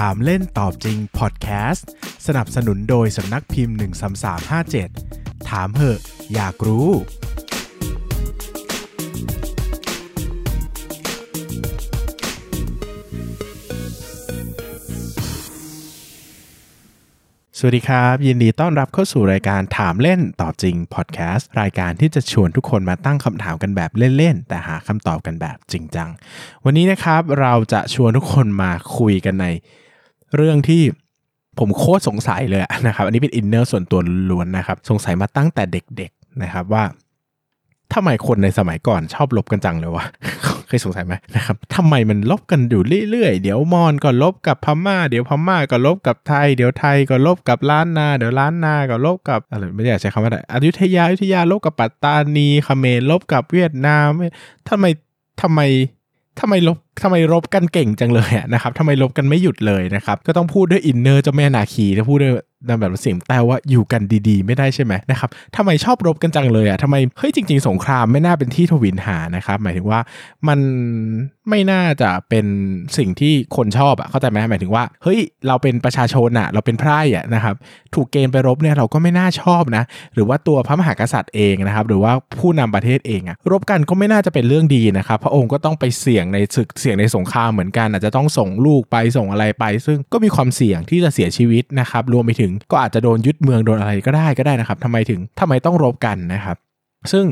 ถามเล่นตอบจริงพอดแคสต์สนับสนุนโดยสำนักพิมพ์ 13357 ถามเหอะ อยากรู้ สวัสดีครับ ยินดีต้อนรับเข้าสู่รายการถามเล่นตอบจริงพอดแคสต์รายการที่จะชวนทุกคนมาตั้งคำถามกันแบบเล่นๆ แต่หาคำตอบกันแบบจริงจัง วันนี้นะครับเราจะชวนทุกคนมาคุยกันใน เรื่องที่ผมโคตรสงสัยเลยนะครับอันนี้เป็นอินเนอร์ส่วนตัวล้วนนะครับ สงสัยมาตั้งแต่เด็กๆนะครับว่าทำไมคนในสมัยก่อนชอบลบกันจังเลยวะเคยสงสัยไหมนะครับทำไมมันลบกันอยู่เรื่อยๆ เดี๋ยวมอญก็ลบกับพม่า เดี๋ยวพม่าก็ลบกับไทย เดี๋ยวไทยก็ลบกับล้านนา เดี๋ยวล้านนาก็ลบกับอะไรไม่อยากใช้คำว่าอะไรอยุธยาอยุธยาลบกับปัตตานีเขมรลบกับเวียดนามทำไมทำไมทำไมลบทำไมรบกันเก่งจังเลยนะครับทำไมลบกันไม่หยุดเลยนะครับ ก็ต้องพูดด้วยอินเนอร์เจ้าแม่นาคีถ้าพูดด้วยนแบบเสียงแต่ว่าอยู่กันดีๆ ไม่ได้ใช่ไหมนะครับทำไมชอบรบกันจังเลยอะทำไมเฮ้ยจริง ๆ สงครามไม่น่าเป็นที่ทวินหานะครับ หมายถึงว่ามันไม่น่าจะเป็นสิ่งที่คนชอบอะเข้าใจไหมหมายถึงว่าเฮ้ยเราเป็นประชาชนอะเราเป็นไพร่อะนะครับถูกเกณฑ์ไปรบเนี่ยเราก็ไม่น่าชอบนะ หรือว่าตัวพระมหากษัตริย์เองนะครับ หรือว่าผู้นำประเทศเองอะรบกันก็ไม่น่าจะเป็นเรื่องดีนะครับ พระองค์ก็ต้องไปเสี่ยงในศึกสี่ยงในสงครามเหมือนกัน อาจจะต้องส่งลูกไปส่งอะไรไป ซึ่งก็มีความเสี่ยงที่จะเสียชีวิตนะครับ รวมไปถึงก็อาจจะโดนยึดเมืองโดนอะไรก็ได้ก็ได้นะครับทำไมถึงทำไมต้องรบกันนะครับ ซึ่ง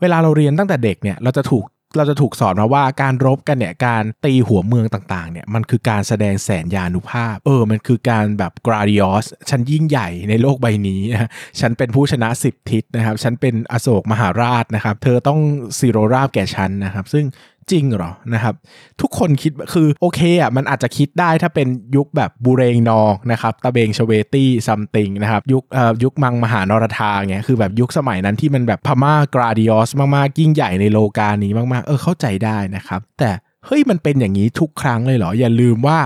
เวลาเราเรียนตั้งแต่เด็กเนี่ยเราจะถูกเราจะถูกสอนมาว่าการรบกันเนี่ยการตีหัวเมืองต่างๆเนี่ยมันคือการแสดงแสนยานุภาพ เออมันคือการแบบกราดิออสฉันยิ่งใหญ่ในโลกใบนี้นะฉันเป็นผู้ชนะสิบทิศนะครับ ฉันเป็นอโศกมหาราชนะครับ เธอต้องซีโรราบแก่ฉันนะครับ ซึ่ง จริงเหรอนะครับ ทุกคนคิดคือโอเคอะมันอาจจะคิดได้ถ้าเป็นยุคแบบบูเรงนองนะครับตะเบงชเวตี้ซัมติงนะครับยุคเอ่อยุคมังมหานรธาเงี้ยคือแบบยุคสมัยนั้นที่มันแบบพม่ากราดิออสมากๆยิ่งใหญ่ในโลกานี้มากๆ เออเข้าใจได้นะครับ แต่เฮ้ยมันเป็นอย่างนี้ทุกครั้งเลยเหรอ อย่าลืมว่า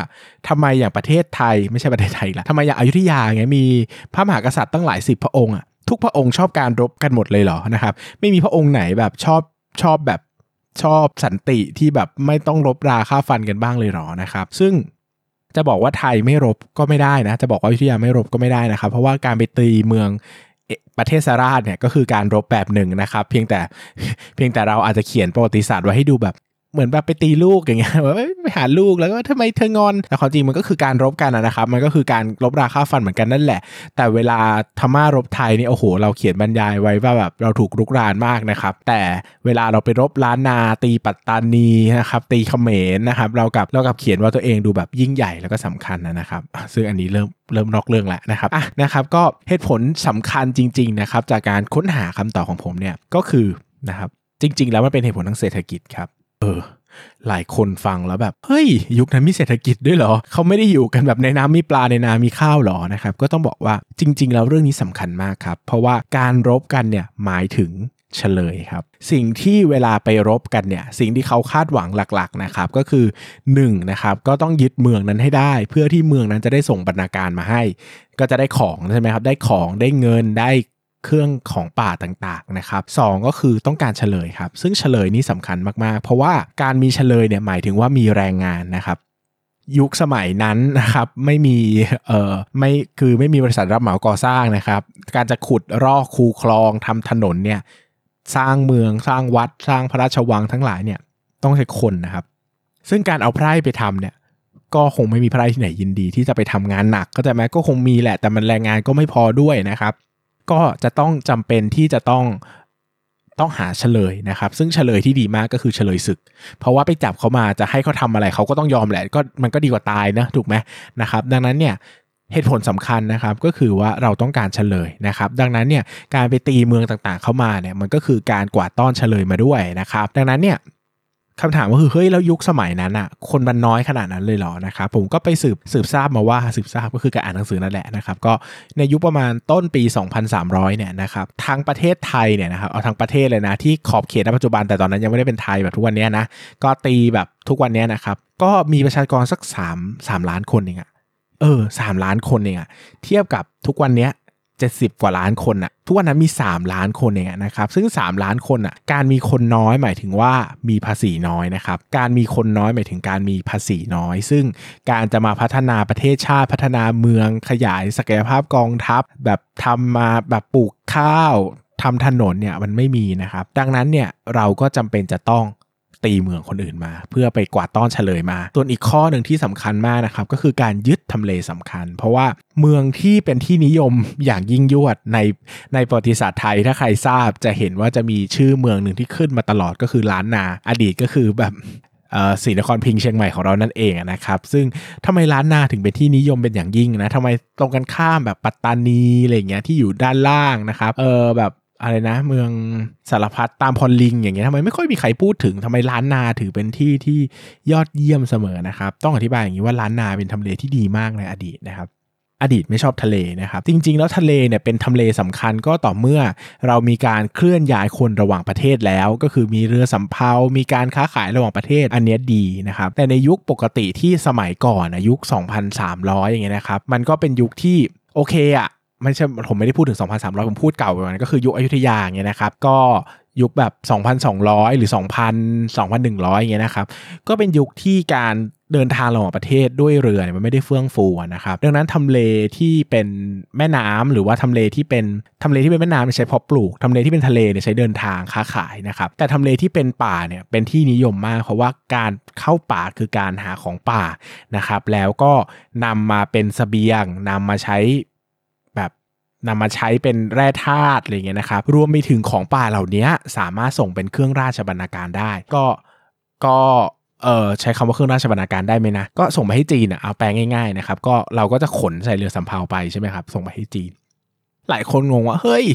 ทำไมอย่างประเทศไทยไม่ใช่ประเทศไทยละทำไมอย่างอยุธยาเงี้ยมีพระมหากษัตริย์ตั้งหลายสิบพระองค์อะทุกพระองค์ชอบการรบกันหมดเลยเหรอนะครับ ไม่มีพระองค์ไหนแบบชอบชอบแบบ ชอบสันติที่แบบไม่ต้องรบราค่าฟันกันบ้างเลยหรอนะครับ ซึ่งจะบอกว่าไทยไม่รบก็ไม่ได้นะ จะบอกว่าอยุธยาไม่รบก็ไม่ได้นะครับ เพราะว่าการไปตีเมืองประเทศสาราชเนี่ยก็คือการรบแบบหนึ่งนะครับ เพียงแต่เพียงแต่เราอาจจะเขียนประวัติศาสตร์ไว้ให้ดูแบบ เหมือนแบบไปตีลูกอย่างเงี้ยว่าไปหาลูกแล้วก็ทำไมเธองอนแต่ความจริงมันก็คือการรบกันนะครับ มันก็คือการรบราค่าฟันเหมือนกันนั่นแหละ แต่เวลาธรรมารบไทยนี่โอ้โห เราเขียนบรรยายไว้ว่าแบบเราถูกรุกรานมากนะครับ แต่เวลาเราไปรบล้านนาตีปัตตานีนะครับตีเขมรนะครับ เรากับเรากับเขียนว่าตัวเองดูแบบยิ่งใหญ่แล้วก็สำคัญนะครับ ซึ่งอันนี้เริ่มเริ่มนอกเรื่องแล้วนะครับอะนะครับก็เหตุผลสำคัญจริง ๆนะครับ จากการค้นหาคำตอบของผมเนี่ยก็คือนะครับจริง ๆ แล้วมันเป็นเหตุผลทางเศรษฐกิจครับ เออ หลายคนฟังแล้วแบบ เฮ้ย ยุคนั้นมีเศรษฐกิจด้วยเหรอ เขาไม่ได้อยู่กันแบบในน้ำมีปลาในนามีข้าวหรอนะครับ ก็ต้องบอกว่าจริง ๆ แล้วเรื่องนี้สำคัญมากครับ เพราะว่าการรบกันเนี่ยหมายถึงเฉลยครับ สิ่งที่เวลาไปรบกันเนี่ย สิ่งที่เขาคาดหวังหลักๆนะครับ ก็คือ1นะครับก็ต้องยึดเมืองนั้นให้ได้ เพื่อที่เมืองนั้นจะได้ส่งบรรณาการมาให้ ก็จะได้ของใช่ไหมครับ ได้ของได้เงินได้ เครื่องของป่าต่างๆนะครับสก็คือต้องการเฉลยครับ ซึ่งเฉลยนี้สำคัญมากๆ เพราะว่าการมีเฉลยเนี่ยหมายถึงว่ามีแรงงานนะครับยุคสมัยนั้นนะครับไม่มีเอ่อไม่คือไม่มีบริษัทรับเหมาก่อสร้างนะครับ การจะขุดรอกคูคลองทำถนนเนี่ยสร้างเมืองสร้างวัดสร้างพระราชวังทั้งหลายเนี่ยต้องใช้คนนะครับ ซึ่งการเอาไพร่ไปทำเนี่ยก็คงไม่มีไพร่ที่ไหนยินดี ที่จะไปทำงานหนักก็แต่แม้ก็คงมีแหละแต่มันแรงงานก็ไม่พอด้วยนะครับ ก็จะต้องจำเป็นที่จะต้องต้องหาเฉลยนะครับ ซึ่งเฉลยที่ดีมากก็คือเฉลยศึก เพราะว่าไปจับเขามาจะให้เขาทำอะไรเขาก็ต้องยอมแหละก็มันก็ดีกว่าตายนะถูกไหมนะครับ ดังนั้นเนี่ยเหตุผลสำคัญนะครับก็คือว่าเราต้องการเฉลยนะครับ ดังนั้นเนี่ยการไปตีเมืองต่างๆเข้ามาเนี่ยมันก็คือการกวาดต้อนเฉลยมาด้วยนะครับ ดังนั้นเนี่ย คำถามก็คือเฮ้ยแล้วยุคสมัยนั้นอะ คนมันน้อยขนาดนั้นเลยเหรอนะครับผมก็ไปสืบสืบทราบมาว่าสืบทราบก็คือการอ่านหนังสือนั่นแหละนะครับก็ในยุคประมาณต้นปี 2300 เนี่ยนะครับทางประเทศไทยเนี่ยนะครับเอาทางประเทศเลยนะที่ขอบเขตณปัจจุบันแต่ตอนนั้นยังไม่ได้เป็นไทยแบบทุกวันนี้นะก็ตีแบบทุกวันนี้นะครับก็มีประชากรสัก 3 3 ล้านคนเองอะเออสล้านคนเองอะเทียบกับทุกวันนี้ 70 กว่าล้านคนอะทุกวันนั้นมี 3 ล้านคนเองนะครับ ซึ่ง 3 ล้านคนอะการมีคนน้อยหมายถึงว่ามีภาษีน้อยนะครับ การมีคนน้อยหมายถึงการมีภาษีน้อย ซึ่งการจะมาพัฒนาประเทศชาติพัฒนาเมืองขยายศักยภาพกองทัพ แบบทำมาแบบปลูกข้าวทำถนนเนี่ยมันไม่มีนะครับ ดังนั้นเนี่ยเราก็จำเป็นจะต้อง ตีเมืองคนอื่นมา เพื่อไปกวาดต้อนเฉลยมาส่วนอีกข้อหนึ่งที่สำคัญมากนะครับก็คือการยึดทำเลสำคัญ เพราะว่าเมืองที่เป็นที่นิยมอย่างยิ่งยวดในในประวัติศาสตร์ไทยถ้าใครทราบจะเห็นว่าจะมีชื่อเมืองหนึ่งที่ขึ้นมาตลอดก็คือล้านนา อดีตก็คือแบบศรีนครพิงเชียงใหม่ของเรานั่นเองนะครับ ซึ่งทำไมล้านนาถึงเป็นที่นิยมเป็นอย่างยิ่งนะทำไมตรงกันข้ามแบบปัตตานีอะไรเงี้ยที่อยู่ด้านล่างนะครับ เออแบบ อะไรนะ เมืองสารพัดตามพอลลิง อย่างเงี้ยทำไมไม่ค่อยมีใครพูดถึงทำไมล้านนาถือเป็นที่ที่ยอดเยี่ยมเสมอนะครับ ต้องอธิบายอย่างนี้ว่าล้านนาเป็นทำเลที่ดีมากในอดีตนะครับอดีตไม่ชอบทะเลนะครับ จริง ๆ แล้วทะเลเนี่ยเป็นทำเลสำคัญก็ต่อเมื่อเรามีการเคลื่อนย้ายคนระหว่างประเทศแล้ว ก็คือมีเรือสำเภา มีการค้าขายระหว่างประเทศอันนี้ดีนะครับ แต่ในยุคปกติที่สมัยก่อนนะยุค 2,300 อย่างเงี้ยนะครับ มันก็เป็นยุคที่โอเคอะ ไม่ใช่ผมไม่ได้พูดถึง 2,300 ผมพูดเก่าไปมันก็คือยุคอยุธยาอย่างเงี้ยนะครับ ก็ยุคแบบ 2,200 หรือ 2,000 2,100อย่างเงี้ยนะครับ ก็เป็นยุคที่การเดินทางระหว่างประเทศด้วยเรือเนี่ยมันไม่ได้เฟื่องฟูนะครับ ดังนั้นทำเลที่เป็นแม่น้ำหรือว่าทำเลที่เป็นทำเลที่เป็นแม่น้ำใช้เพาะปลูกทำเลที่เป็นทะเลเนี่ยใช้เดินทางค้าขายนะครับ แต่ทำเลที่เป็นป่าเนี่ยเป็นที่นิยมมาก เพราะว่าการเข้าป่าคือการหาของป่านะครับ แล้วก็นำมาเป็นสเสบียงนำมาใช้ นำมาใช้เป็นแร่ธาตุอะไรเงี้ยนะครับรวมไปถึงของป่าเหล่านี้สามารถส่งเป็นเครื่องราชบรรณาการได้ ก็ก็เออใช้คำว่าเครื่องราชบรรณาการได้ไหมนะ ก็ส่งไปให้จีนอะเอาแปลง่ายๆนะครับก็เราก็จะขนใส่เรือสำเภาไปใช่ไหมครับส่งไปให้จีน หลายคนงงว่า เฮ้ย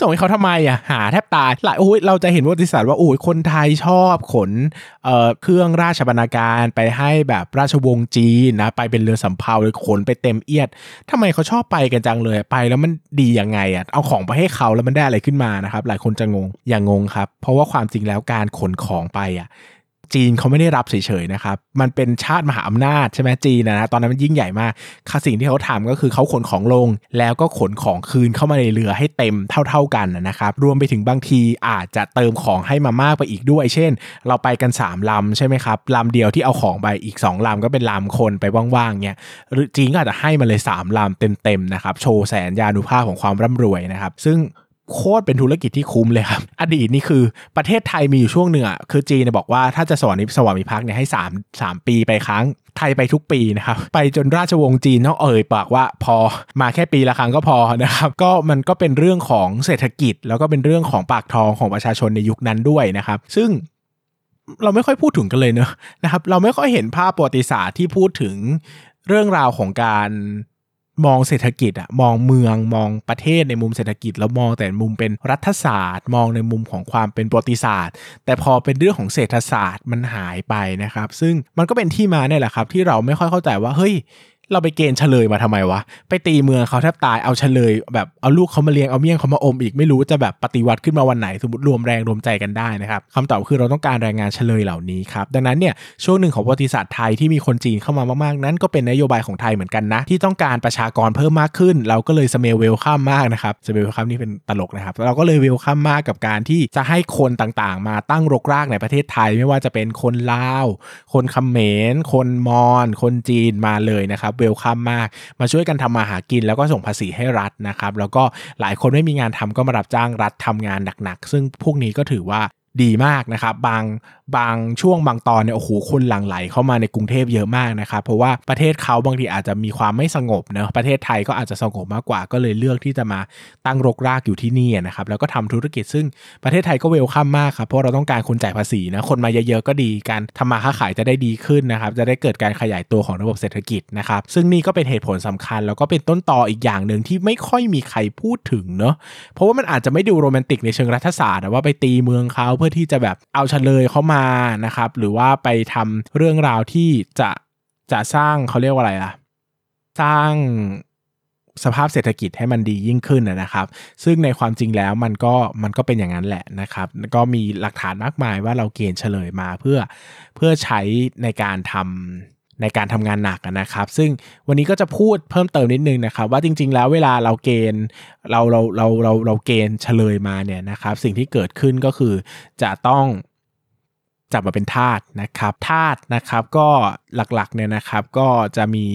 ส่งให้เขาทำไมอะหาแทบตายหลายโอ้ยเราจะเห็นประวัติศาสตร์ว่าโอ้ยคนไทยชอบขนเอ่อเครื่องราชบรรณาการไปให้แบบราชวงศ์จีนนะไปเป็นเรือสำเภาเลยขนไปเต็มเอียดทำไมเขาชอบไปกันจังเลยไป แล้วมันดียังไงอะเอาของไปให้เขาแล้วมันได้อะไรขึ้นมานะครับ หลายคนจะงงอย่างงงครับ เพราะว่าความจริงแล้วการขนของไปอะ จีนเขาไม่ได้รับเฉยๆนะครับ มันเป็นชาติมหาอำนาจใช่ไหมจีนนะตอนนั้นมันยิ่งใหญ่มากค่สิ่งที่เขาทำก็คือเขาขนของลง แล้วก็ขนของคืนเข้ามาในเรือให้เต็มเท่า ๆกันนะครับ รวมไปถึงบางทีอาจจะเติมของให้มามากไปอีกด้วย เช่น เราไปกัน 3ลำใช่ไหมครับลำเดียวที่เอาของไปอีก 2ลำก็เป็นลำคนไปว่างๆเนี่ยหรือจีนก็อาจจะให้มาเลย 3ลำเต็มๆนะครับโชว์แสนยานุภาพของความร่ำรวยนะครับ ซึ่ง โคตรเป็นธุรกิจที่คุ้มเลยครับ อดีตนี่คือประเทศไทยมีอยู่ช่วงหนึ่งอะคือจีนบอกว่าถ้าจะสวรรค์สวามิภักดิ์เนี่ยให้3 3 ปีไปครั้งไทยไปทุกปีนะครับ ไปจนราชวงศ์จีนต้องเอ่ยปากว่าพอมาแค่ปีละครั้งก็พอนะครับ ก็มันก็เป็นเรื่องของเศรษฐกิจ แล้วก็เป็นเรื่องของปากท้องของประชาชนในยุคนั้นด้วยนะครับ ซึ่งเราไม่ค่อยพูดถึงกันเลยเนอะนะครับ เราไม่ค่อยเห็นภาพประวัติศาสตร์ที่พูดถึงเรื่องราวของการ มองเศรษฐกิจอะมองเมืองมองประเทศในมุมเศรษฐกิจ แล้วมองแต่มุมเป็นรัฐศาสตร์ มองในมุมของความเป็นประวัติศาสตร์ แต่พอเป็นเรื่องของเศรษฐศาสตร์มันหายไปนะครับ ซึ่งมันก็เป็นที่มาเนี่ยแหละครับ ที่เราไม่ค่อยเข้าใจว่าเฮ้ย เราไปเกณฑ์เชลยมาทำไมวะ ไปตีเมืองเขาแทบตายเอาเชลย แบบเอาลูกเขามาเลี้ยงเอาเมี่ยงเขามาอมอีกไม่รู้จะแบบปฏิวัติขึ้นมาวันไหนสมมติรวมแรงรวมใจกันได้นะครับคำตอบคือเราต้องการแรงงานเชลยเหล่านี้ครับดังนั้นเนี่ยช่วงหนึ่งของประวัติศาสตร์ไทยที่มีคนจีนเข้ามามากๆ นั้นก็เป็นนโยบายของไทยเหมือนกันนะ ที่ต้องการประชากรเพิ่มมากขึ้น เราก็เลย smell welcome มากนะครับ smell welcome นี่เป็นตลกนะครับเราก็เลย welcome มากกับการที่จะให้คนต่างๆ มาตั้งรกรากในประเทศไทย ไม่ว่าจะเป็นคนลาว คนเขมรคนมอญคนจีนมาเลยนะครับเวลคัมมาก มาช่วยกันทำมาหากินแล้วก็ส่งภาษีให้รัฐนะครับ แล้วก็หลายคนไม่มีงานทำก็มารับจ้างรัฐทำงานหนักๆ ซึ่งพวกนี้ก็ถือว่า ดีมากนะครับ บางบางช่วงบางตอนเนี่ยโอ้โหคนหลั่งไหลเข้ามาในกรุงเทพเยอะมากนะครับ เพราะว่าประเทศเขาบางทีอาจจะมีความไม่สงบเนะประเทศไทยก็อาจจะสงบมากกว่า ก็เลยเลือกที่จะมาตั้งรกรากอยู่ที่นี่นะครับแล้วก็ทำธุรกิจซึ่งประเทศไทยก็เวลคัมมากครับเพราะเราต้องการคนจ่ายภาษีนะคนมาเยอะๆก็ดีการทำมาค้าขายจะได้ดีขึ้นนะครับจะได้เกิดการขยายตัวของระบบเศรษฐกิจนะครับซึ่งนี่ก็เป็นเหตุผลสำคัญ แล้วก็เป็นต้นต่ออีกอย่างหนึ่งที่ไม่ค่อยมีใครพูดถึงเนาะเพราะว่ามันอาจจะไม่ดูโรแมนติกในเชิงรัฐศาสตร์ว่าไปตีเมืองเขาเพื่อที่จะแบบเอาเฉลยเขามานะครับ หรือว่าไปทำเรื่องราวที่จะจะสร้างเขาเรียกว่าอะไรล่ะ สร้างสภาพเศรษฐกิจให้มันดียิ่งขึ้นนะครับ ซึ่งในความจริงแล้วมันก็มันก็เป็นอย่างนั้นแหละนะครับ ก็มีหลักฐานมากมายว่าเราเกณฑ์เฉลยมาเพื่อเพื่อใช้ในการทำ ในการทำงานหนักนะครับ ซึ่งวันนี้ก็จะพูดเพิ่มเติมนิดนึงนะครับ ว่าจริง ๆ แล้วเวลาเราเกณฑ์เราเราเราเราเราเกณฑ์เฉลยมาเนี่ยนะครับ สิ่งที่เกิดขึ้นก็คือจะต้องจับมาเป็นทาสนะครับทาสนะครับก็หลักๆเนี่ยนะครับก็จะมี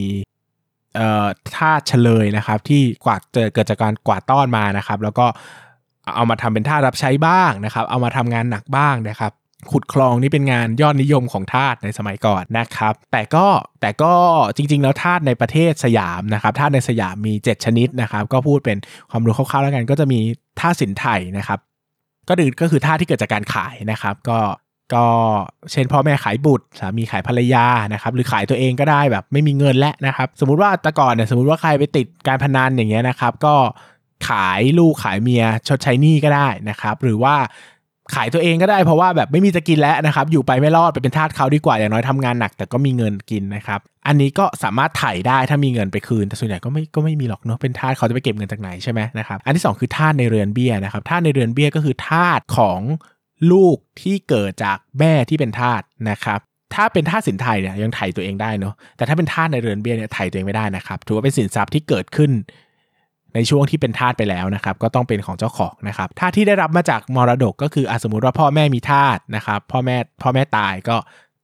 เอ่อทาสเฉลยนะครับ ที่กวาดเกิดจากการกวาดต้อนมานะครับ แล้วก็เอามาทำเป็นทารับใช้บ้างนะครับ เอามาทำงานหนักบ้างนะครับ ขุดคลองนี่เป็นงานยอดนิยมของทาสในสมัยก่อนนะครับ แต่ก็แต่ก็จริง ๆ แล้วทาสในประเทศสยามนะครับทาสในสยามมี 7 ชนิดนะครับ ก็พูดเป็นความรู้คร่าวๆแล้วกัน ก็จะมีทาสสินไทยนะครับ ก็คือก็คือทาสที่เกิดจากการขายนะครับ ก็ก็เช่นพ่อแม่ขายบุตรสามีขายภรรยานะครับหรือขายตัวเองก็ได้แบบไม่มีเงินแล้วนะครับ สมมุติว่าแต่ก่อนเนี่ยสมมติว่าใครไปติดการพนันอย่างเงี้ยนะครับ ก็ขายลูกขายเมียชดใช้หนี้ก็ได้นะครับ หรือว่า ขายตัวเองก็ได้เพราะว่าแบบไม่มีจะกินแล้วนะครับ อยู่ไปไม่รอดไปเป็นทาสเขาดีกว่าอย่างน้อยทำงานหนัก แต่ก็มีเงินกินนะครับ อันนี้ก็สามารถถ่ายได้ถ้ามีเงินไปคืนแต่ส่วนใหญ่ก็ไม่ก็ไม่มีหรอกเนาะเป็นทาสเขาจะไปเก็บเงินจากไหนใช่ไหมนะครับอันที่ 2 คือทาสในเรือนเบี้ยนะครับทาสในเรือนเบี้ยก็คือทาสของลูกที่เกิดจากแม่ที่เป็นทาสนะครับถ้าเป็นทาสสินไทยเนี่ยยังไถ่ตัวเองได้เนาะแต่ถ้าเป็นทาสในเรือนเบี้ยเนี่ยไถ่ตัวเองไม่ได้นะครับถือว่าเป็นสินทรัพย์ที่เกิดขึ้น ในช่วงที่เป็นทาสไปแล้วนะครับก็ต้องเป็นของเจ้าของนะครับทาสที่ได้รับมาจากมรดกก็คืออสมมติว่าพ่อแม่มีทาสนะครับพ่อแม่พ่อแม่ตายก็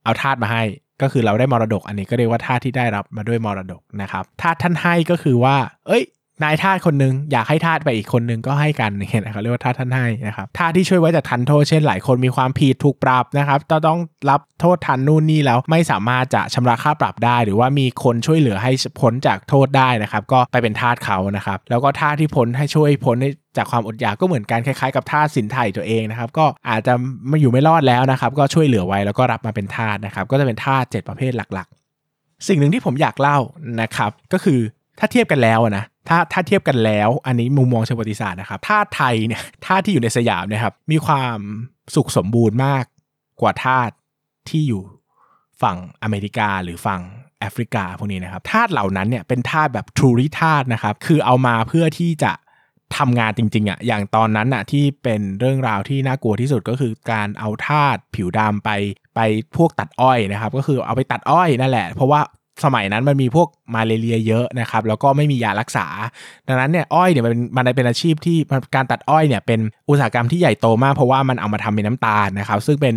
เอาทาสมาให้ ก็คือเราได้มรดกอันนี้ก็เรียกว่าทาสที่ได้รับมาด้วยมรดกนะครับทาสท่านให้ก็คือว่า เอ้ย นายทาสคนหนึ่งอยากให้ทาสไปอีกคนหนึ่งก็ให้กันเนี่ยนะครับเรียกว่าทาสท่านให้นะครับทาสที่ช่วยไว้จากทันโทษเช่นหลายคนมีความผิดถูกปรับนะครับจะต้องรับโทษทันนู่นนี่แล้วไม่สามารถจะชำระค่าปรับได้ หรือว่ามีคนช่วยเหลือให้พ้นจากโทษได้นะครับ ก็ไปเป็นทาสเขานะครับแล้วก็ทาสที่พ้นให้ช่วยพ้นจากความอดอยากก็เหมือนกันคล้ายๆกับทาสสินไทยตัวเองนะครับ ก็อาจจะไม่อยู่ไม่รอดแล้วนะครับ ก็ช่วยเหลือไว้แล้วก็รับมาเป็นทาสนะครับ ก็จะเป็นทาส7ประเภทหลักๆ สิ่งหนึ่งที่ผมอยากเล่านะครับ ก็คือถ้าเทียบกันแล้วนะ ถ้าถ้าเทียบกันแล้ว อันนี้มุมมองเชิงประวัติศาสตร์นะครับท่าไทยเนี่ยท่าที่อยู่ในสยามนี่ยครับ มีความสุขสมบูรณ์มากกว่าท่าที่อยู่ฝั่งอเมริกาหรือฝั่งแอฟริกาพวกนี้นะครับทาเหล่านั้นเนี่ยเป็นทาแบบทรูริทานะครับ คือเอามาเพื่อที่จะทำงานจริงๆอะ่ะอย่างตอนนั้นอะ่ะที่เป็นเรื่องราวที่น่ากลัวที่สุดก็คือการเอาทาผิวดำไปไปพวกตัดอ้อยนะครับ ก็คือเอาไปตัดอ้อยนั่นแหละ เพราะว่า สมัยนั้นมันมีพวกมาเรียเยอะนะครับ แล้วก็ไม่มียารักษา ดังนั้นเนี่ยอ้อยเนี่ยมันมันเป็นอาชีพที่การตัดอ้อยเนี่ยเป็นอุตสาหกรรมที่ใหญ่โตมาก เพราะว่ามันเอามาทำเป็นน้ำตาลนะครับ ซึ่งเป็น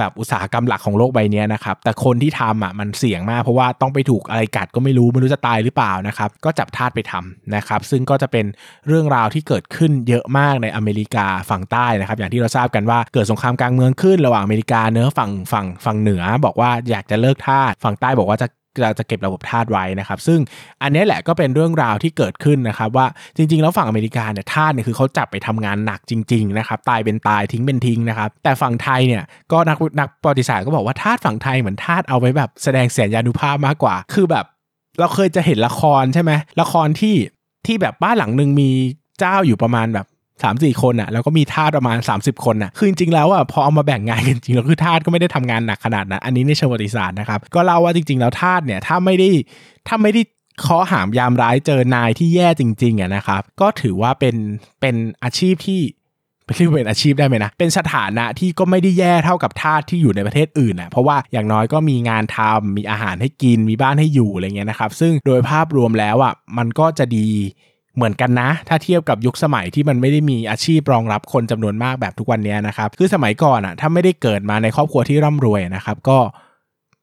แบบอุตสาหกรรมหลักของโลกใบนี้นะครับ แต่คนที่ทำอะมันเสี่ยงมากเพราะว่าต้องไปถูกอะไรกัดก็ไม่รู้ไม่รู้จะตายหรือเปล่านะครับ ก็จับทาสไปทำนะครับ ซึ่งก็จะเป็นเรื่องราวที่เกิดขึ้นเยอะมากในอเมริกาฝั่งใต้นะครับ อย่างที่เราทราบกันว่าเกิดสงครามกลางเมืองขึ้นระหว่างอเมริกาเนื้อฝั่งฝั่งฝั่งเหนือ บอกว่าอยากจะเลิกทาสฝั่งใต้บอกว่าจะ เราจะเก็บระบบธาตุไว้นะครับ ซึ่งอันนี้แหละก็เป็นเรื่องราวที่เกิดขึ้นนะครับ ว่าจริง ๆ แล้วฝั่งอเมริกาเนี่ยธาตุเนี่ยคือเขาจับไปทำงานหนักจริง ๆ นะครับ ตายเป็นตายทิ้งเป็นทิ้งนะครับ แต่ฝั่งไทยเนี่ยก็นักนักประวัติศาสตร์ก็บอกว่าธาตุฝั่งไทยเหมือนธาตุเอาไว้แบบแสดงแสนยานุภาพมากกว่า คือแบบ เราเคยจะเห็นละครใช่ไหมละครที่ที่แบบบ้านหลังหนึ่งมีเจ้าอยู่ประมาณแบบ สามสี่คนอะ่ะแล้วก็มีทาสประมาณ 30 คนอะ่ะคือจริงๆแล้วอะ่ะพอเอามาแบ่งงานกันจริงแล้วคือทาสก็ไม่ได้ทำงานหนักขนาดนั้นอันนี้ในเชิงประวัติศาสตร์นะครับก็เล่าว่าจริงๆแล้วทาสเนี่ยถ้าไม่ได้ถ้าไม่ได้เคาะหามยามร้ายเจอนายที่แย่จริงๆอะนะครับ ก็ถือว่าเป็นเป็นอาชีพที่เรียกเป็นอาชีพได้ไหมนะ เป็นสถานะที่ก็ไม่ได้แย่เท่ากับทาสที่อยู่ในประเทศอื่นอะเพราะว่าอย่างน้อยก็มีงานทำมีอาหารให้กิน มีบ้านให้อยู่อะไรเงี้ยนะครับ ซึ่งโดยภาพรวมแล้วอะมันก็จะดี เหมือนกันนะ ถ้าเทียบกับยุคสมัยที่มันไม่ได้มีอาชีพรองรับคนจำนวนมากแบบทุกวันนี้นะครับ คือสมัยก่อนอะถ้าไม่ได้เกิดมาในครอบครัวที่ร่ำรวยนะครับก็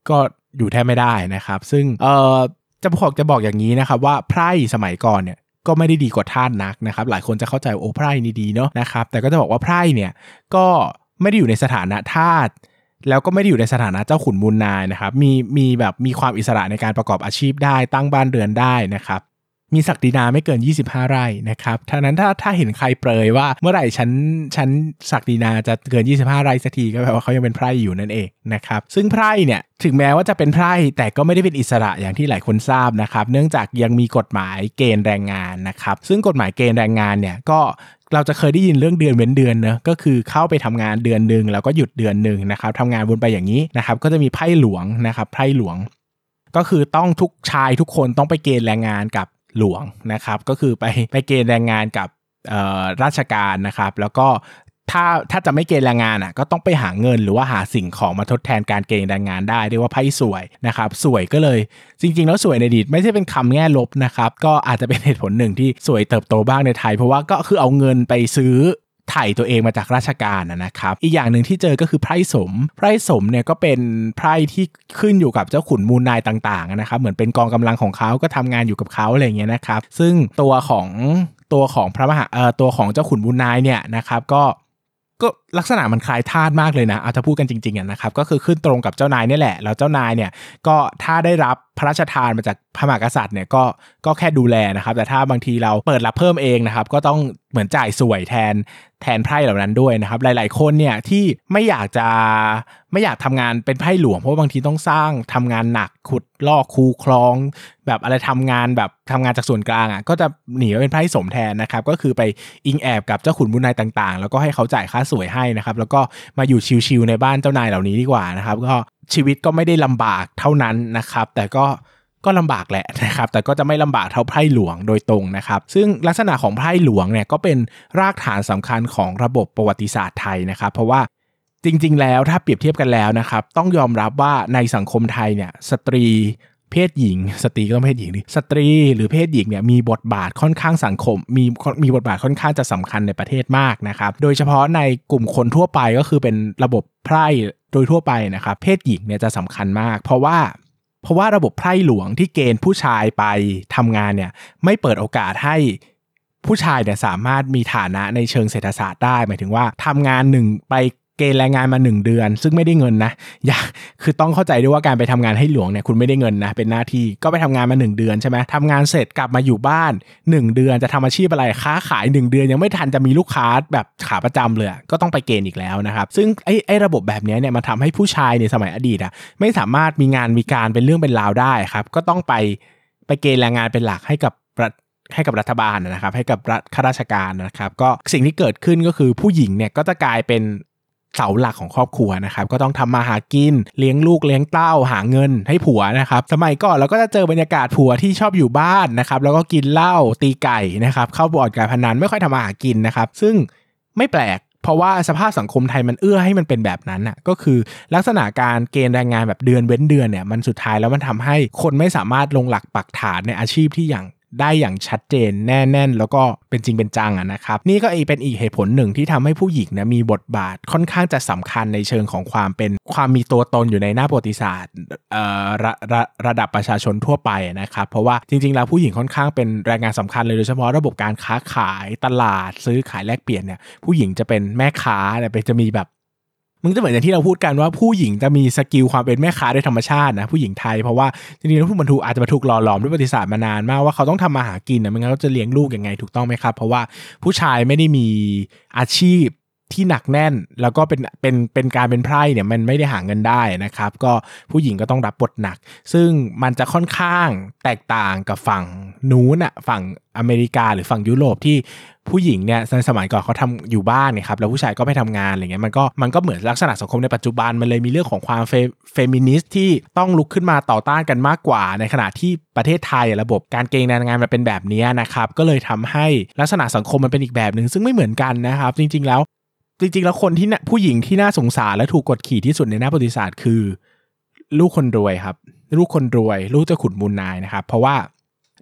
ก็อยู่แทบไม่ได้นะครับ ซึ่งเอ่อจะบอกจะบอกอย่างนี้นะครับว่าไพร่สมัยก่อนเนี่ยก็ไม่ได้ดีกว่าท่าสนักนะครับ หลายคนจะเข้าใจโอ้ไพร่นี่ดีเนาะนะครับ แต่ก็จะบอกว่าไพร่เนี่ยก็ไม่ได้อยู่ในสถานะทาสแล้วก็ไม่ได้อยู่ในสถานะเจ้าขุนมูลนายนะครับ มีมีแบบมีความอิสระในการประกอบอาชีพได้ตั้งบ้านเรือนได้นะครับ มีศักดินาไม่เกิน 25 ไร่นะครับท่านั้นถ้าถ้าเห็นใครเปรยว่าเมื่อไหร่ฉันฉันศักดินาจะเกิน 25 ไร่สักทีก็แปลว่าเขายังเป็นไพร่อยู่นั่นเองนะครับซึ่งไพร่เนี่ยถึงแม้ว่าจะเป็นไพร่แต่ก็ไม่ได้เป็นอิสระอย่างที่หลายคนทราบนะครับเนื่องจากยังมีกฎหมายเกณฑ์แรงงานนะครับซึ่งกฎหมายเกณฑ์แรงงานเนี่ยก็เราจะเคยได้ยินเรื่องเดือนเว้นเดือนเนอะก็คือเข้าไปทำงานเดือนหนึ่งแล้วก็หยุดเดือนหนึ่งนะครับทำงานวนไปอย่างนี้นะครับก็จะมีไพ่หลวงนะครับไพ่หลวง ก็คือต้องทุกชายทุกคนต้องไปเกณฑ์แรงงานกับ หลวงนะครับ ก็คือไปไปเกณฑ์แรงงานกับราชการนะครับ แล้วก็ถ้าถ้าจะไม่เกณฑ์แรงงานอะก็ต้องไปหาเงินหรือว่าหาสิ่งของมาทดแทนการเกณฑ์แรงงานได้เรียกว่าไพ่สวยนะครับสวยก็เลยจริง ๆ แล้วสวยในอดีตไม่ใช่เป็นคำแง่ลบนะครับ ก็อาจจะเป็นเหตุผลหนึ่งที่สวยเติบโตบ้างในไทย เพราะว่าก็คือเอาเงินไปซื้อ ไถ่ตัวเองมาจากราชการนะครับ อีกอย่างหนึ่งที่เจอก็คือไพร่สม ไพร่สมเนี่ยก็เป็นไพร่ที่ขึ้นอยู่กับเจ้าขุนมูลนายต่างๆนะครับ เหมือนเป็นกองกำลังของเขาก็ทำงานอยู่กับเขาอะไรเงี้ยนะครับ ซึ่งตัวของตัวของพระมหาเอ่อตัวของเจ้าขุนมูลนายเนี่ยนะครับ ก็ก็ ลักษณะมันคล้ายทาสมากเลยนะเอาถ้าพูดกันจริงๆนะครับก็คือขึ้นตรงกับเจ้านายนี่แหละ แล้วเจ้านายเนี่ยก็ถ้าได้รับพระราชทานมาจากพระมหากษัตริย์เนี่ยก็ก็แค่ดูแลนะครับ แต่ถ้าบางทีเราเปิดรับเพิ่มเองนะครับ ก็ต้องเหมือนจ่ายสวยแทนแทนไพร่เหล่านั้นด้วยนะครับ หลาย ๆ คนเนี่ยที่ไม่อยากจะไม่อยากทำงานเป็นไพร่หลวงเพราะบางทีต้องสร้างทำงานหนักขุดลอกคูคลอง แบบอะไรทำงานแบบทำงานจากส่วนกลางอะก็จะหนีมาเป็นไพร่สมแทนนะครับ ก็คือไปอิงแอบกับเจ้าขุนบุญนายต่าง ๆ แล้วก็ให้เขาจ่ายค่าสวยให้นะครับ แล้วก็มาอยู่ชิวๆในบ้านเจ้านายเหล่านี้ดีกว่านะครับ ก็ชีวิตก็ไม่ได้ลำบากเท่านั้นนะครับ แต่ก็ก็ลำบากแหละนะครับ แต่ก็จะไม่ลำบากเท่าไพร่หลวงโดยตรงนะครับ ซึ่งลักษณะของไพร่หลวงเนี่ยก็เป็นรากฐานสำคัญของระบบประวัติศาสตร์ไทยนะครับ เพราะว่าจริงๆ แล้วถ้าเปรียบเทียบกันแล้วนะครับ ต้องยอมรับว่าในสังคมไทยเนี่ยสตรี เพศหญิง สตรีก็ต้องเพศหญิงดิสตรีหรือเพศหญิงเนี่ยมีบทบาทค่อนข้างสังคม มีมีบทบาทค่อนข้างจะสำคัญในประเทศมากนะครับโดยเฉพาะในกลุ่มคนทั่วไปก็คือเป็นระบบไพร่โดยทั่วไปนะครับเพศหญิงเนี่ยจะสำคัญมาก เพราะว่าเพราะว่าระบบไพร่หลวงที่เกณฑ์ผู้ชายไปทำงานเนี่ยไม่เปิดโอกาสให้ผู้ชายเนี่ยสามารถมีฐานะในเชิงเศรษฐศาสตร์ได้ หมายถึงว่าทำงานหนึ่งไป เกณฑ์แรงงานมา 1 เดือน ซึ่งไม่ได้เงินนะอยากคือต้องเข้าใจด้วยว่าการไปทำงานให้หลวงเนี่ยคุณไม่ได้เงินนะเป็นหน้าที่ก็ไปทำงานมา 1 เดือนใช่ไหมทำงานเสร็จกลับมาอยู่บ้าน 1 เดือนจะทำอาชีพอะไรค้าขาย 1 เดือนยังไม่ทันจะมีลูกค้าแบบขาประจำเลยก็ต้องไปเกณฑ์อีกแล้วนะครับซึ่งไอ้ไอ้ระบบแบบนี้เนี่ยมาทำให้ผู้ชายในสมัยอดีตอะไม่สามารถมีงานมีการเป็นเรื่องเป็นราวได้ครับก็ต้องไปไปเกณฑ์แรงงานเป็นหลักให้กับให้กับรัฐบาลนะครับให้กับรัฐข้าราชการนะครับ ก็สิ่งที่เกิดขึ้นก็คือผู้หญิงเนี่ยก็จะกลายเป็น เสาหลักของครอบครัวนะครับก็ต้องทำมาหากินเลี้ยงลูกเลี้ยงเต้าหาเงินให้ผัวนะครับสมัยก่อนเราก็จะเจอบรรยากาศผัวที่ชอบอยู่บ้านนะครับแล้วก็กินเหล้าตีไก่นะครับเข้าบอร์ดการพนันไม่ค่อยทำมาหากินนะครับซึ่งไม่แปลกเพราะว่าสภาพสังคมไทยมันเอื้อให้มันเป็นแบบนั้นอะก็คือลักษณะการเกณฑ์แรงงานแบบเดือนเว้นเดือนเนี่ยมันสุดท้ายแล้วมันทำให้คนไม่สามารถลงหลักปักฐานในอาชีพที่อย่าง ได้อย่างชัดเจนแน่แน่น แล้วก็เป็นจริงเป็นจังอะนะครับ นี่ก็เป็นอีกเหตุผลหนึ่งที่ทำให้ผู้หญิงนะมีบทบาทค่อนข้างจะสำคัญในเชิงของความเป็นความมีตัวตนอยู่ในหน้าประวัติศาสตร์ระระระดับประชาชนทั่วไปนะครับ เพราะว่าจริงๆแล้วผู้หญิงค่อนข้างเป็นแรงงานสำคัญเลยโดยเฉพาะระบบการค้าขายตลาดซื้อขายแลกเปลี่ยนเนี่ยผู้หญิงจะเป็นแม่ค้าเนี่ยเป็นจะมีแบบ มึงจะเหมือนอย่างที่เราพูดกันว่าผู้หญิงจะมีสกิลความเป็นแม่ค้าโดยธรรมชาตินะผู้หญิงไทยเพราะว่าจริงๆแล้วผู้บรรทุกอาจจะมาถูกหล่อหลอมด้วยประวัติศาสตร์มานานมากว่าเขาต้องทำมาหากินนะไม่งั้นเขาจะเลี้ยงลูกยังไงถูกต้องไหมครับ เพราะว่าผู้ชายไม่ได้มีอาชีพที่หนักแน่นแล้วก็เป็นเป็นเป็นการเป็นไพร่เนี่ยมันไม่ได้หาเงินได้นะครับ ก็ผู้หญิงก็ต้องรับบทหนัก ซึ่งมันจะค่อนข้างแตกต่างกับฝั่ง นู้นอะฝั่งอเมริกาหรือฝั่งยุโรปที่ผู้หญิงเนี่ยในสมัยก่อนเขาทำอยู่บ้านเนี่ยครับแล้วผู้ชายก็ไปทำงานอะไรเงี้ยมันก็มันก็เหมือนลักษณะสังคมในปัจจุบันมันเลยมีเรื่องของความเฟมินิสต์ที่ต้องลุกขึ้นมาต่อต้านกันมากกว่า ในขณะที่ประเทศไทยระบบการเกณฑ์แรงงานมันเป็นแบบนี้นะครับก็เลยทำให้ลักษณะสังคมมันเป็นอีกแบบหนึ่งซึ่งไม่เหมือนกันนะครับ จริง ๆ แล้ว จริง ๆ แล้วคนที่ผู้หญิงที่น่าสงสารและถูกกดขี่ที่สุดในหน้าประวัติศาสตร์คือ ลูกคนรวยครับ ลูกคนรวย ลูกเจ้าขุนมูลนายนะครับ เพราะว่า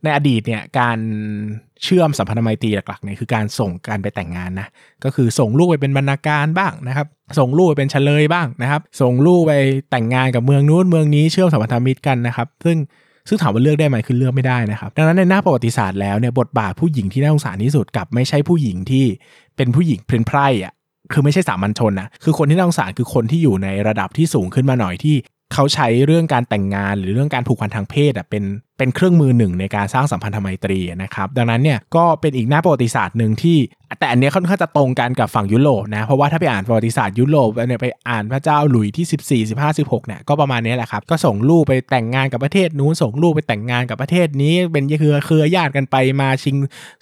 ในอดีตเนี่ยการเชื่อมสัมพันธไมตรีหลักๆเนี่ยคือการส่งการไปแต่งงานนะก็คือส่งลูกไปเป็นบรรณาการบ้างนะครับ ส่งลูกไปเป็นเฉลยบ้างนะครับ ส่งลูกไปแต่งงานกับเมืองนู้นเมืองนี้เชื่อมสัมพันธมิตรกันนะครับ ซึ่งซึ่งถามว่าเลือกได้ไหมคือเลือกไม่ได้นะครับ ดังนั้นในหน้าประวัติศาสตร์แล้วเนี่ยบทบาทผู้หญิงที่น่าสงสารที่สุดกับไม่ใช่ผู้หญิงที่เป็นผู้หญิงเพลนไพร่อะคือไม่ใช่สามัญชนนะคือคนที่น่าสงสารคือคนที่อยู่ในระดับที่สูงขึ้นมาหน่อยที่เขาใช้เรื่องการแต่งงานหรือเรื่องการผูกพันทางเพศอะเป็น เป็นเครื่องมือหนึ่งในการสร้างสัมพันธไมตรีนะครับดังนั้นเนี่ยก็เป็นอีกหน้าประวัติศาสตร์หนึ่งที่ แต่อันนี้ค่อนข้างจะตรงกันกับฝั่งยุโรปนะเพราะว่าถ้าไปอ่านประวัติศาสตร์ยุโรปเนี่ยไปอ่านพระเจ้าหลุยที่ 14 15 16เนี่ยก็ประมาณนี้แหละครับก็ส่งลูกไปแต่งงานกับประเทศนู้นส่งลูกไปแต่งงานกับประเทศนี้ เป็นเครือเครือญาติกันไปมาชิง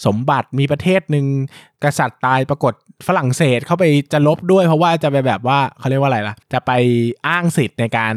สมบัติมีประเทศหนึ่งกษัตริย์ตายปรากฏฝรั่งเศสเข้าไปจะลบด้วย เพราะว่าจะไปแบบว่าเขาเรียกว่าอะไรล่ะ จะไปอ้างสิทธิ์ในการ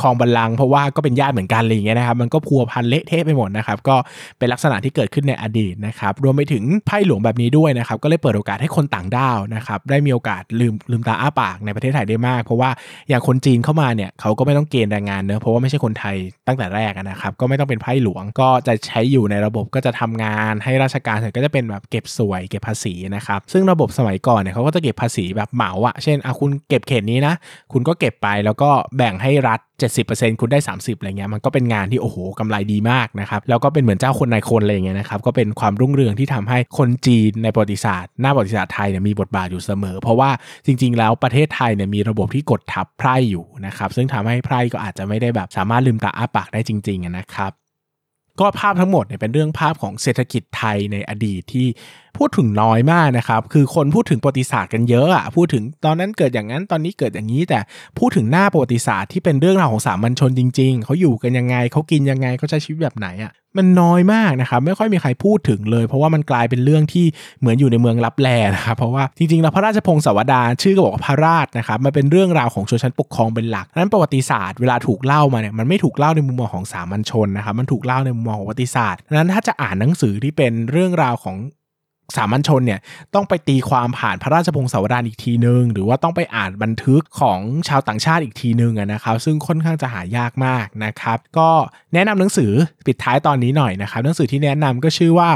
ครองบัลลังเพราะว่าก็เป็นญาติเหมือนกันอะไรอย่างเงี้ยนะครับ มันก็พัวพันเละเทะไปหมดนะครับ ก็เป็นลักษณะที่เกิดขึ้นในอดีตนะครับ รวมไปถึงไพ่หลวงแบบนี้ด้วยนะครับ ก็เลยเปิดโอกาสให้คนต่างด้าวนะครับ ได้มีโอกาสลืมลืมตาอ้าปากในประเทศไทยได้มาก เพราะว่าอย่างคนจีนเข้ามาเนี่ยเขาก็ไม่ต้องเกณฑ์แรงงานเนอะเพราะว่าไม่ใช่คนไทยตั้งแต่แรกนะครับ ก็ไม่ต้องเป็นไพ่หลวง ก็จะใช้อยู่ในระบบก็จะทำงานให้ราชการเสร็จก็จะเป็นแบบเก็บสวยเก็บภาษีนะครับ ซึ่งระบบสมัยก่อนเนี่ยเขาก็จะเก็บภาษีแบบเหมาอะเช่นอะคุณเก็บเขตนี้นะ คุณก็เก็บไปแล้วก็แบ่งให้รัฐ70%คุณได้ 30อะไรเงี้ยมันก็เป็นงานที่โอ้โหกำไรดีมากนะครับแล้วก็เป็นเหมือนเจ้าคนนายคนอะไรเงี้ยนะครับก็เป็นความรุ่งเรืองที่ทำให้คนจีนในประวัติศาสตร์หน้าประวัติศาสตร์ไทยเนี่ยมีบทบาทอยู่เสมอ เพราะว่าจริง ๆ แล้วประเทศไทยเนี่ยมีระบบที่กดทับไพร่อยู่นะครับซึ่งทำให้ไพร่ก็อาจจะไม่ได้แบบสามารถลืมตาอ้าปากได้จริงๆนะครับก็ภาพทั้งหมดเนี่ยเป็นเรื่องภาพของเศรษฐกิจไทยในอดีตที่พูดถึงน้อยมากนะครับ คือคนพูดถึงประวัติศาสตร์กันเยอะอะพูดถึงตอนนั้นเกิดอย่างนั้นตอนนี้เกิดอย่างนี้แต่พูดถึงหน้าประวัติศาสตร์ที่เป็นเรื่องราวของสามัญชนจริง ๆเขาอยู่กันยังไงเขากินยังไงเขาใช้ชีวิตแบบไหนอะมันน้อยมากนะครับไม่ค่อยมีใครพูดถึงเลย เพราะว่ามันกลายเป็นเรื่องที่เหมือนอยู่ในเมืองลับแลนะครับเพราะว่าจริงๆแล้วพระราชพงศาวดารชื่อก็บอกว่าพระราชนะครับมันเป็นเรื่องราวของชนชั้นปกครองเป็นหลักนั้นประวัติศาสตร์เวลาถูกเล่ามาเนี่ยมันไม่ถูกเล่าในมุมมองของสามัญชนนะครับมันถูกเล่าในมุมมองของประวัติศาสตร์นั้นถ้าจะอ่านหนังสือที่เป็นเรื่องราวของ สามัญชนเนี่ยต้องไปตีความผ่านพระราชพงศาวดารอีกทีนึง หรือว่าต้องไปอ่านบันทึกของชาวต่างชาติอีกทีนึงนะครับ ซึ่งค่อนข้างจะหายากมากนะครับ ก็แนะนำหนังสือปิดท้ายตอนนี้หน่อยนะครับหนังสือที่แนะนำก็ชื่อว่า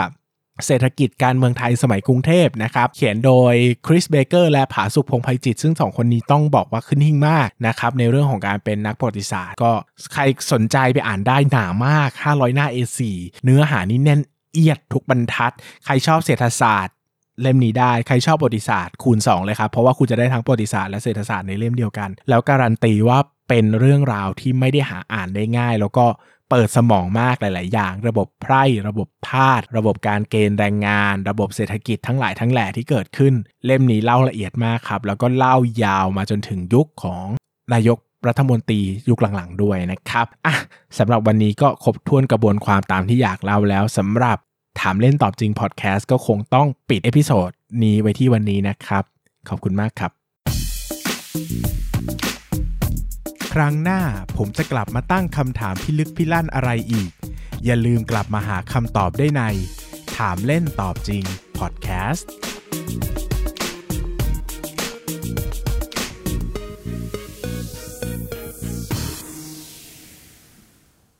เศรษฐกิจการเมืองไทยสมัยกรุงเทพนะครับ เขียนโดยคริสเบเกอร์และผาสุก พงษ์ไพจิตร ซึ่งสองคนนี้ต้องบอกว่าขึ้นหิ้งมากนะครับ ในเรื่องของการเป็นนักประวัติศาสตร์ ก็ใครสนใจไปอ่านได้หนามาก 500 หน้า A4 เนื้อหานี่แน่น เอี้ยดทุกบรรทัด ใครชอบเศรษฐศาสตร์เล่มนี้ได้ ใครชอบประวัติศาสตร์คูณ 2 เลยครับ เพราะว่าคุณจะได้ทั้งประวัติศาสตร์และเศรษฐศาสตร์ในเล่มเดียวกัน แล้วการันตีว่าเป็นเรื่องราวที่ไม่ได้หาอ่านได้ง่าย แล้วก็เปิดสมองมากหลาย ๆ อย่าง ระบบไพร่ ระบบทาสระบบการเกณฑ์แรงงาน ระบบเศรษฐกิจทั้งหลายทั้งแหล่ที่เกิดขึ้น เล่มนี้เล่าละเอียดมากครับ แล้วก็เล่ายาวมาจนถึงยุคของนายก รัฐมนตรียุคหลังๆด้วยนะครับอะสำหรับวันนี้ก็ครบถ้วนกระบวนความตามที่อยากเล่าแล้วสำหรับถามเล่นตอบจริงพอดแคสต์ก็คงต้องปิด episode นี้ไว้ที่วันนี้นะครับ ขอบคุณมากครับ ครั้งหน้าผมจะกลับมาตั้งคำถามพิลึกพิลั่นอะไรอีก อย่าลืมกลับมาหาคำตอบได้ใน ถามเล่นตอบจริงพอดแคสต์